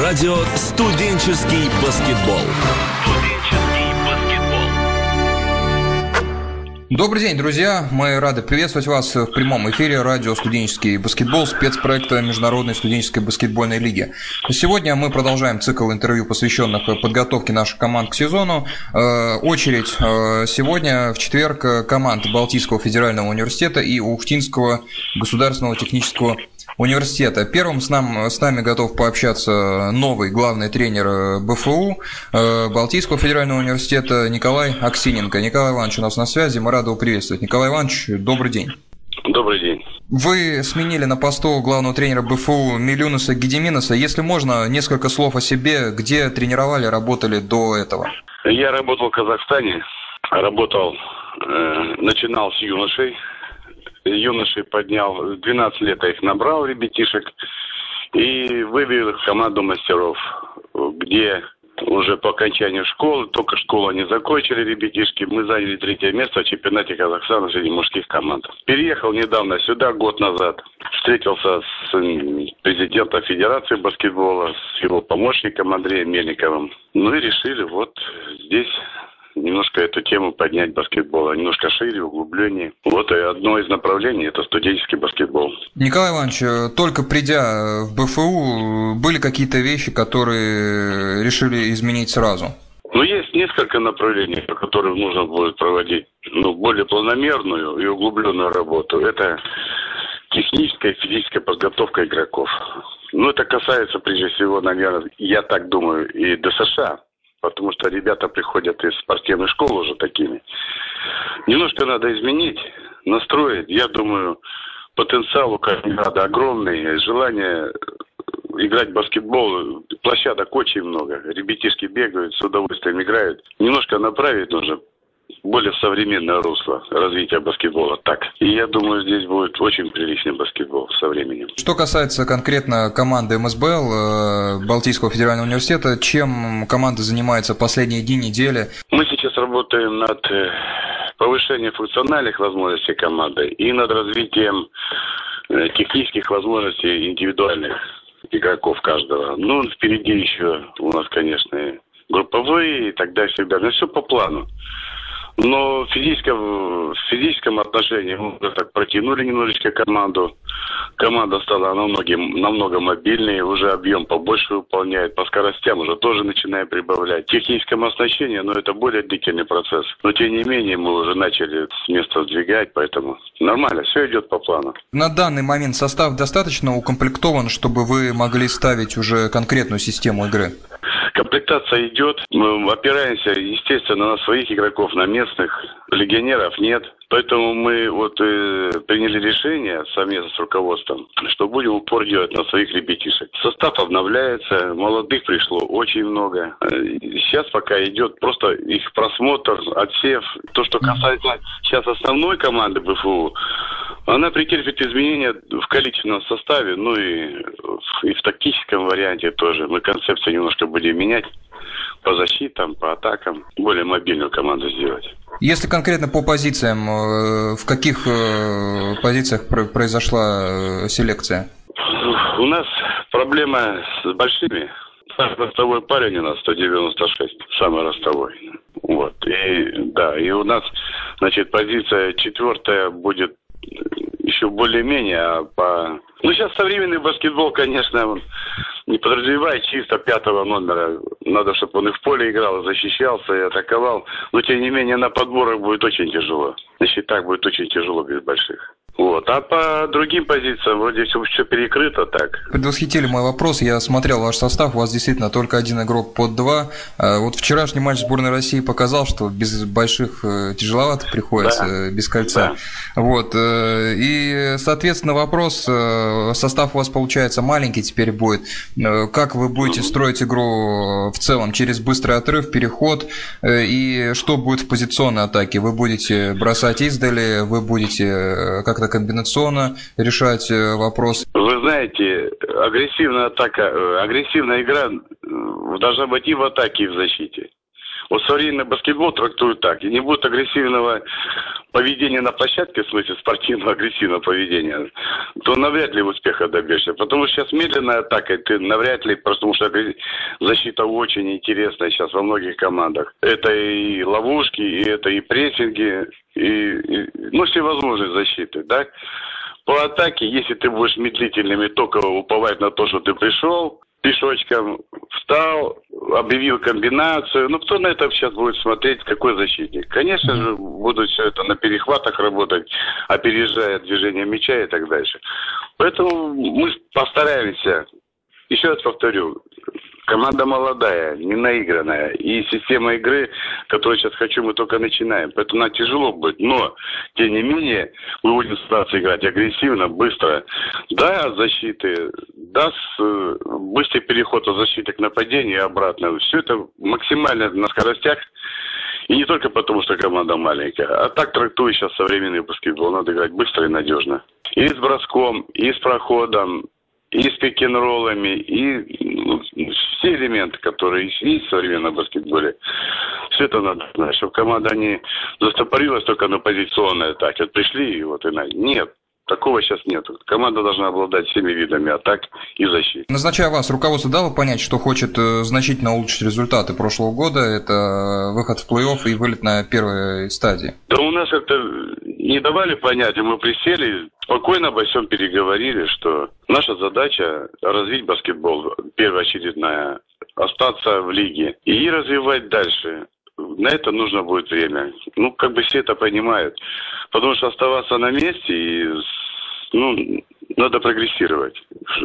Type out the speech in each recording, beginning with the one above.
Радио «Студенческий баскетбол». Добрый день, друзья! Мы рады приветствовать вас в прямом эфире радио «Студенческий баскетбол» спецпроекта Международной студенческой баскетбольной лиги. Сегодня мы продолжаем цикл интервью, посвященных подготовке наших команд к сезону. Э, очередь э, сегодня, в четверг, команд Балтийского федерального университета и Ухтинского государственного технического университета. Первым с, нам, с нами готов пообщаться новый главный тренер э, БФУ э, Балтийского федерального университета Николай Аксиненко. Николай Иванович у нас на связи, мы рады его приветствовать. Николай Иванович, добрый день. Добрый день. Вы сменили на посту главного тренера БФУ Милюнуса Гедеминаса. Если можно, несколько слов о себе, где тренировали, работали до этого? Я работал в Казахстане, работал, э, начинал с юношей, юношей поднял, 12 лет я их набрал, ребятишек, и вывел их в команду мастеров, где уже по окончанию школы, только школу они закончили, ребятишки, мы заняли третье место в чемпионате Казахстана среди мужских команд. Переехал недавно сюда, год назад, встретился с президентом Федерации баскетбола, с его помощником Андреем Мельниковым. Ну и решили вот здесь немножко эту тему поднять баскетбола, немножко шире, углубление. Вот и одно из направлений – это студенческий баскетбол. Николай Иванович, э, только придя в БФУ, были какие-то вещи, которые решили изменить сразу? Ну, есть несколько направлений, по которым нужно будет проводить ну, более планомерную и углубленную работу. Это техническая и физическая подготовка игроков. Ну, это касается, прежде всего, наверное, я так думаю, и ДСШ потому что ребята приходят из спортивной школы уже такими. Немножко надо изменить, настроить. Я думаю, потенциал у Калининграда огромный, желание играть в баскетбол, площадок очень много. Ребятишки бегают, с удовольствием играют. Немножко направить нужно более современное русло развития баскетбола. Так. И я думаю, здесь будет очень приличный баскетбол со временем. Что касается конкретно команды МСБЛ э, Балтийского федерального университета, чем команда занимается последние дни, недели? Мы сейчас работаем над э, повышением функциональных возможностей команды и над развитием э, технических возможностей индивидуальных игроков каждого. Ну, впереди еще у нас, конечно, групповые и так далее, и так далее. Но все по плану. Но в физическом, в физическом отношении мы так протянули немножечко команду. Команда стала намного, намного мобильнее, уже объем побольше выполняет, по скоростям уже тоже начинаем прибавлять. В техническом оснащении, но ну, это более длительный процесс. Но тем не менее мы уже начали с места сдвигать, поэтому нормально, все идет по плану. На данный момент состав достаточно укомплектован, чтобы вы могли ставить уже конкретную систему игры? Комплектация идет. Мы опираемся, естественно, на своих игроков, на местных. Легионеров нет. Поэтому мы вот э, приняли решение совместно с руководством, что будем упор делать на своих ребятишек. Состав обновляется, молодых пришло очень много. Э, сейчас пока идет просто их просмотр, отсев. То, что касается сейчас основной команды БФУ, она претерпит изменения в количественном составе, ну и, и в тактическом варианте тоже. Мы концепцию немножко будем менять по защитам, по атакам, более мобильную команду сделать. Если конкретно по позициям, э, в каких э, позициях произошла э, селекция? У нас проблема с большими. Ростовой парень у нас 196, самый ростовой. Вот. И да, и у нас, значит, позиция четвертая будет еще более-менее, а по... Ну, сейчас современный баскетбол, конечно, он не подразумевает чисто пятого номера. Надо, чтобы он и в поле играл, защищался, и атаковал. Но, тем не менее, на подборах будет очень тяжело. На счетах будет очень тяжело без больших. Вот. А по другим позициям вроде все, все перекрыто так. Предвосхитили мой вопрос. Я смотрел ваш состав. У вас действительно только один игрок под два. А вот вчерашний матч сборной России показал, что без больших э, тяжеловато приходится, да. без кольца. Да. Вот. Э, и, соответственно, вопрос. Э, состав у вас получается маленький теперь будет. Как вы будете строить игру в целом? Через быстрый отрыв, переход? И что будет в позиционной атаке? Вы будете бросать издали? Вы будете как как-то комбинационно решать э, вопрос? Вы знаете, агрессивная атака, э, агрессивная игра э, должна быть и в атаке, и в защите. Вот современный баскетбол трактуют так. И не будет агрессивного поведения на площадке, в смысле спортивного агрессивного поведения, то навряд ли успеха добьешься. Потому что сейчас медленная атака, ты навряд ли, потому что защита очень интересная сейчас во многих командах. Это и ловушки, и это и прессинги, и, и ну, всевозможные защиты, да. По атаке, если ты будешь медлительными, только уповать на то, что ты пришел, пешочком встал, объявил комбинацию. Ну, кто на это сейчас будет смотреть, какой защитник? Конечно же, будут все это на перехватах работать, опережая движение мяча и так дальше. Поэтому мы постараемся, еще раз повторю, Команда молодая, не наигранная. И система игры, которую сейчас хочу, мы только начинаем. Поэтому нам тяжело будет. Но, тем не менее, мы будем стараться играть агрессивно, быстро. Да, от защиты, да, с, э, быстрый переход от защиты к нападению и обратно. Все это максимально на скоростях. И не только потому, что команда маленькая, а так трактую сейчас современный баскетбол. Надо играть быстро и надежно. И с броском, и с проходом, и с пик-н-роллами, и ну, все элементы, которые есть в современном баскетболе, все это надо знать, чтобы команда не застопорилась только на позиционной атаке. Вот пришли и вот и на... Нет, Такого сейчас нет. Команда должна обладать всеми видами атак и защиты. Назначая вас, руководство дало понять, что хочет э, значительно улучшить результаты прошлого года. Это выход в плей-офф и вылет на первой стадии. Да у нас это не давали понять. Мы присели, спокойно обо всем переговорили, что наша задача развить баскетбол первоочередная, остаться в лиге и развивать дальше на это нужно будет время. Ну, как бы все это понимают. Потому что оставаться на месте и ну, надо прогрессировать.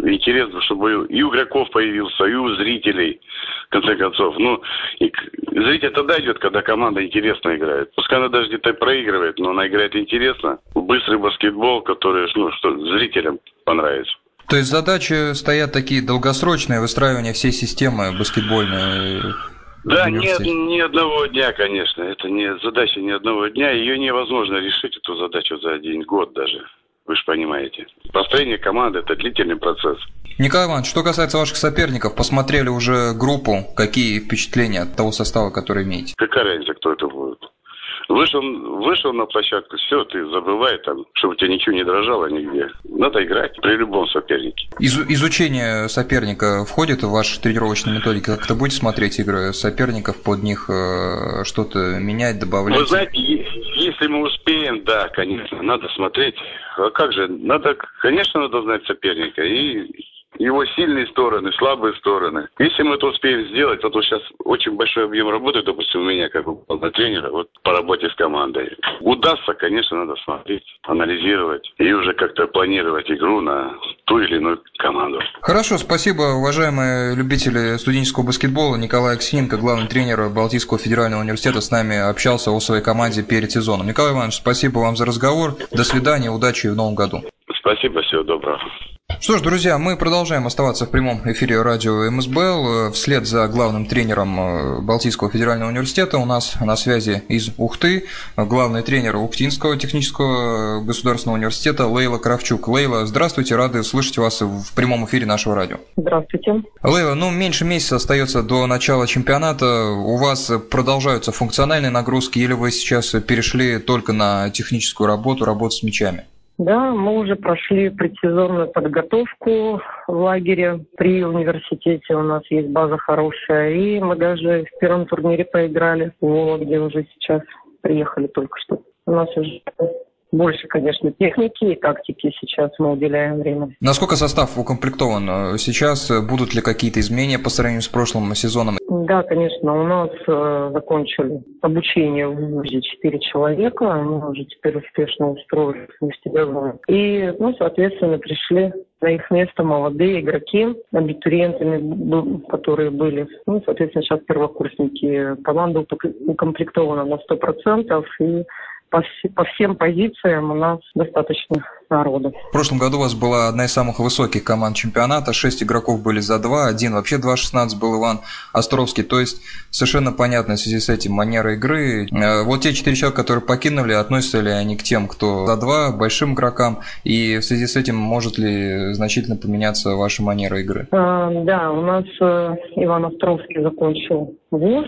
Интересно, чтобы и у игроков появился, и у зрителей, в конце концов. Ну, и зритель тогда идет, когда команда интересно играет. Пускай она даже где-то проигрывает, но она играет интересно. Быстрый баскетбол, который, ну, что зрителям понравится. То есть задачи стоят такие долгосрочные, выстраивание всей системы баскетбольной да, нет ни одного дня, конечно. Это не задача ни одного дня. Ее невозможно решить, эту задачу за один год даже. Вы же понимаете. Построение команды – это длительный процесс. Николай Иванович, что касается ваших соперников, посмотрели уже группу. Какие впечатления от того состава, который имеете? Какая разница, кто это будет? Вышел, вышел на площадку, все, ты забывай там, чтобы у тебя ничего не дрожало нигде. Надо играть при любом сопернике. Из, изучение соперника входит в ваши тренировочные методики? Как-то будете смотреть игры соперников, под них э, что-то менять, добавлять? Вы знаете, если мы успеем, да, конечно, надо смотреть. А как же, надо, конечно, надо знать соперника и его сильные стороны, слабые стороны. Если мы это успеем сделать, вот сейчас очень большой объем работы, допустим, у меня как у тренера, вот по работе с командой. Удастся, конечно, надо смотреть, анализировать и уже как-то планировать игру на ту или иную команду. Хорошо, спасибо, уважаемые любители студенческого баскетбола. Николай Аксиненко, главный тренер Балтийского федерального университета, с нами общался о своей команде перед сезоном. Николай Иванович, спасибо вам за разговор. До свидания, удачи в новом году. Спасибо, всего доброго. Что ж, друзья, мы продолжаем оставаться в прямом эфире радио МСБЛ. Вслед за главным тренером э, Балтийского федерального университета у нас на связи из Ухты главный тренер Ухтинского технического государственного университета Лейла Кравчук. Лейла, здравствуйте, рады слышать вас в прямом эфире нашего радио. Здравствуйте. Лейла, ну меньше месяца остается до начала чемпионата. У вас продолжаются функциональные нагрузки или вы сейчас перешли только на техническую работу, работу с мячами? Да, мы уже прошли предсезонную подготовку в лагере при университете. У нас есть база хорошая. И мы даже в первом турнире поиграли в Вологде уже сейчас. Приехали только что. У нас уже больше, конечно, техники и тактики сейчас мы уделяем время. Насколько состав укомплектован? Сейчас будут ли какие-то изменения по сравнению с прошлым сезоном? Да, конечно. У нас э, закончили обучение в ВУЗе 4 человека. Они уже теперь успешно устроились в вестибюле. И, ну, соответственно, пришли на их место молодые игроки, абитуриентами, которые были. Ну, соответственно, сейчас первокурсники. Команда укомплектована на 100%. И по, по всем позициям у нас достаточно народу. В прошлом году у вас была одна из самых высоких команд чемпионата. Шесть игроков были за два, один вообще 2.16 был Иван Островский. То есть совершенно понятно в связи с этим манера игры. Э, вот те четыре человека, которые покинули, относятся ли они к тем, кто за два, большим игрокам? И в связи с этим может ли значительно поменяться ваша манера игры? А, да, у нас э, Иван Островский закончил вуз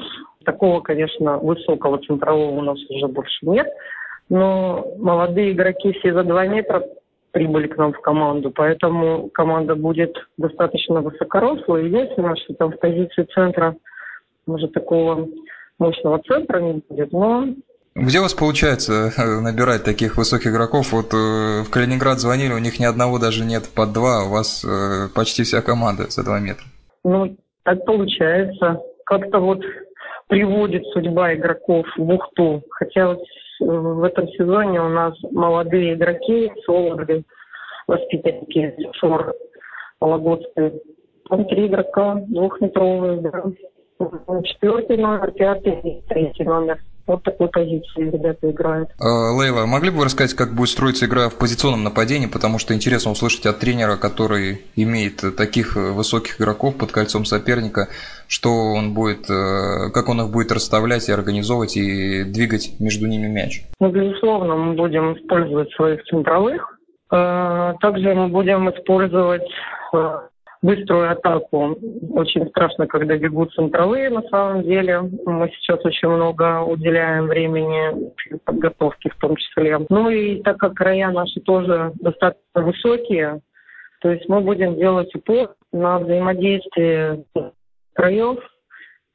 такого, конечно, высокого центрового у нас уже больше нет. Но молодые игроки все за два метра прибыли к нам в команду, поэтому команда будет достаточно высокорослой. Единственное, что там в позиции центра, может, такого мощного центра не будет, но где у вас получается э, набирать таких высоких игроков? Вот э, в Калининград звонили, у них ни одного даже нет под два, у вас э, почти вся команда за два метра. Ну, так получается. Как-то вот приводит судьба игроков в бухту. Хотя вот в этом сезоне у нас молодые игроки, Солоды, воспитанники, Шор, Вологодская. Там три игрока, двухметровые, да. Четвертый номер, пятый, третий номер. Вот такой позиции ребята играют. А, Лейла, могли бы вы рассказать, как будет строиться игра в позиционном нападении, потому что интересно услышать от тренера, который имеет таких высоких игроков под кольцом соперника, что он будет, э, как он их будет расставлять и организовывать и двигать между ними мяч? Ну, безусловно, мы будем использовать своих центровых. Э, также мы будем использовать э, быструю атаку. Очень страшно, когда бегут центровые, на самом деле. Мы сейчас очень много уделяем времени подготовке в том числе. Ну и так как края наши тоже достаточно высокие, то есть мы будем делать упор на взаимодействие краев,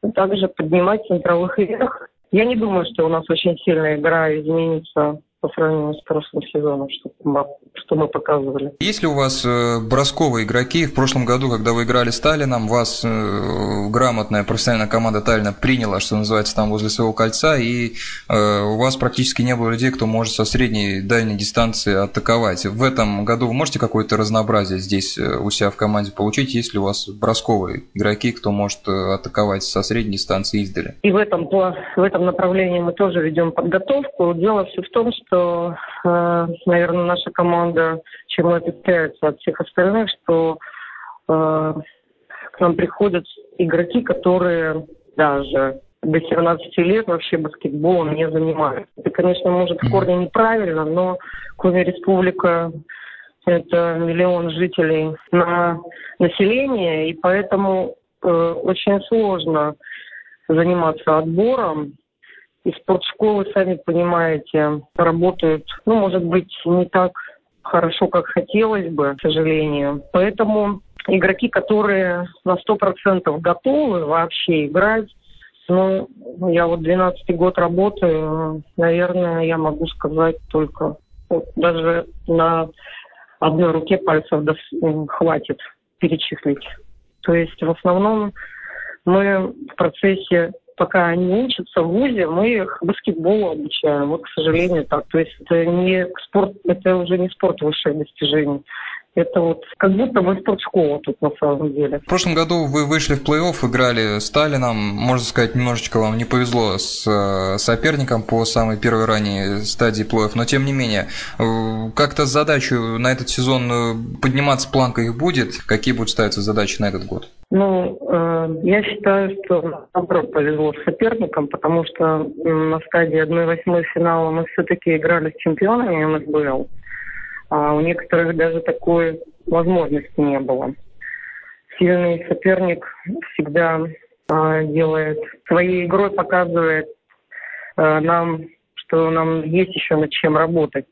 и также поднимать центровых вверх. Я не думаю, что у нас очень сильная игра изменится по сравнению с прошлым сезоном, что мы, что мы показывали. Есть ли у вас э, бросковые игроки? В прошлом году, когда вы играли с Таллином, вас э, грамотная профессиональная команда Таллина приняла, что называется, там возле своего кольца, и э, у вас практически не было людей, кто может со средней дальней дистанции атаковать. В этом году вы можете какое-то разнообразие здесь у себя в команде получить? Есть ли у вас бросковые игроки, кто может атаковать со средней дистанции издали? И в этом, в этом направлении мы тоже ведем подготовку. Дело все в том, что что, э, наверное, наша команда чем отличается от всех остальных, что э, к нам приходят игроки, которые даже до 17 лет вообще баскетболом не занимаются. Это, конечно, может в корне неправильно, но Коми Республика это миллион жителей на население, и поэтому э, очень сложно заниматься отбором и спортшколы, сами понимаете, работают, ну, может быть, не так хорошо, как хотелось бы, к сожалению. Поэтому игроки, которые на сто процентов готовы вообще играть, ну, я вот 12 год работаю, наверное, я могу сказать только вот, даже на одной руке пальцев хватит перечислить. То есть в основном мы в процессе пока они учатся в ВУЗе, мы их баскетболу обучаем. Вот, к сожалению, так. То есть это не спорт, это уже не спорт высшее достижение. Это вот как будто бы спортшкола тут на самом деле. В прошлом году вы вышли в плей-офф, играли с Сталином. Можно сказать, немножечко вам не повезло с э, соперником по самой первой ранней стадии плей-офф. Но тем не менее, э, как-то задачу на этот сезон э, подниматься планка их будет? Какие будут ставиться задачи на этот год? Ну, э, я считаю, что наоборот повезло с соперником, потому что на стадии 1-8 финала мы все-таки играли с чемпионами МСБЛ а у некоторых даже такой возможности не было. Сильный соперник всегда а, делает своей игрой, показывает а, нам, что нам есть еще над чем работать.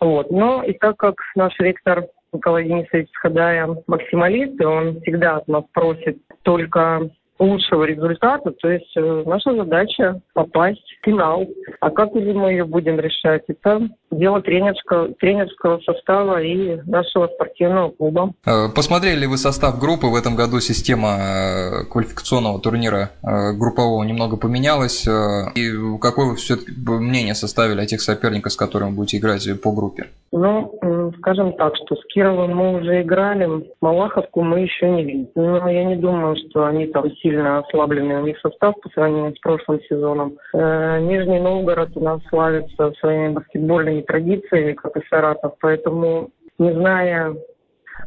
Вот. Но и так как наш ректор Николай Денисович Схадая максималист, и он всегда от нас просит только лучшего результата. То есть э, наша задача попасть в финал. А как уже мы ее будем решать? Это дело тренерского, тренерского состава и нашего спортивного клуба. Э, посмотрели ли вы состав группы? В этом году система э, квалификационного турнира группового немного поменялась. И какое вы все мнение составили о тех соперниках, с которыми будете играть по группе? Ну, скажем так, что с Кировым мы уже играли, Малаховку мы еще не видели. Но я не думаю, что они там сильно ослабленный у них состав по сравнению с прошлым сезоном. Э, Нижний Новгород у нас славится своими баскетбольными традициями, как и Саратов, поэтому, не зная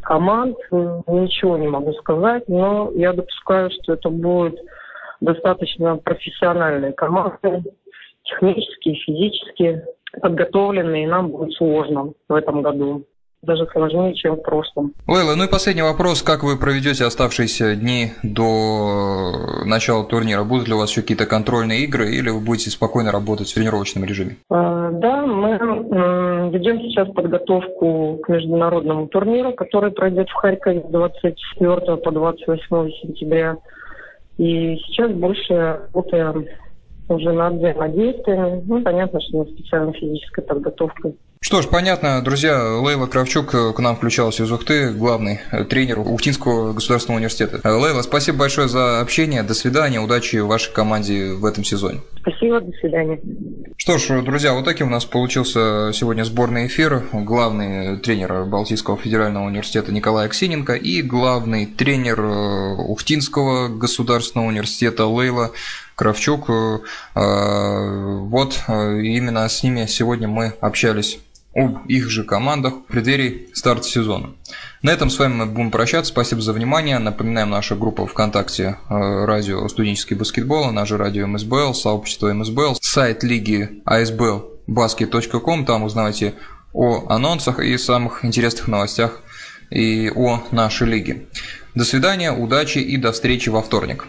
команд, ничего не могу сказать, но я допускаю, что это будет достаточно профессиональные команды, технически, физически подготовленные, и нам будет сложно в этом году. даже сложнее, чем в прошлом. Лейла, ну и последний вопрос. Как вы проведете оставшиеся дни до начала турнира? Будут ли у вас еще какие-то контрольные игры или вы будете спокойно работать в тренировочном режиме? А, да, мы ведем сейчас подготовку к международному турниру, который пройдет в Харькове с 24 по 28 сентября. И сейчас больше работаем уже над взаимодействием. Ну, понятно, что не специальной физической подготовкой. Что ж, понятно, друзья, Лейла Кравчук э, к нам включалась из Ухты, главный э, тренер Ухтинского государственного университета. Э, Лейла, спасибо большое за общение, до свидания, удачи вашей команде в этом сезоне. Спасибо, до свидания. Что ж, друзья, вот таким у нас получился сегодня сборный эфир. Главный тренер Балтийского федерального университета Николай Аксененко и главный тренер Ухтинского государственного университета Лейла Кравчук. Вот именно с ними сегодня мы общались об их же командах в преддверии старта сезона. На этом с вами мы будем прощаться. Спасибо за внимание. Напоминаем, наша группа ВКонтакте э, радио студенческий баскетбол, наше радио МСБЛ, сообщество МСБЛ, сайт лиги ASBL basket.com. Там узнаете о анонсах и самых интересных новостях и о нашей лиге. До свидания, удачи и до встречи во вторник.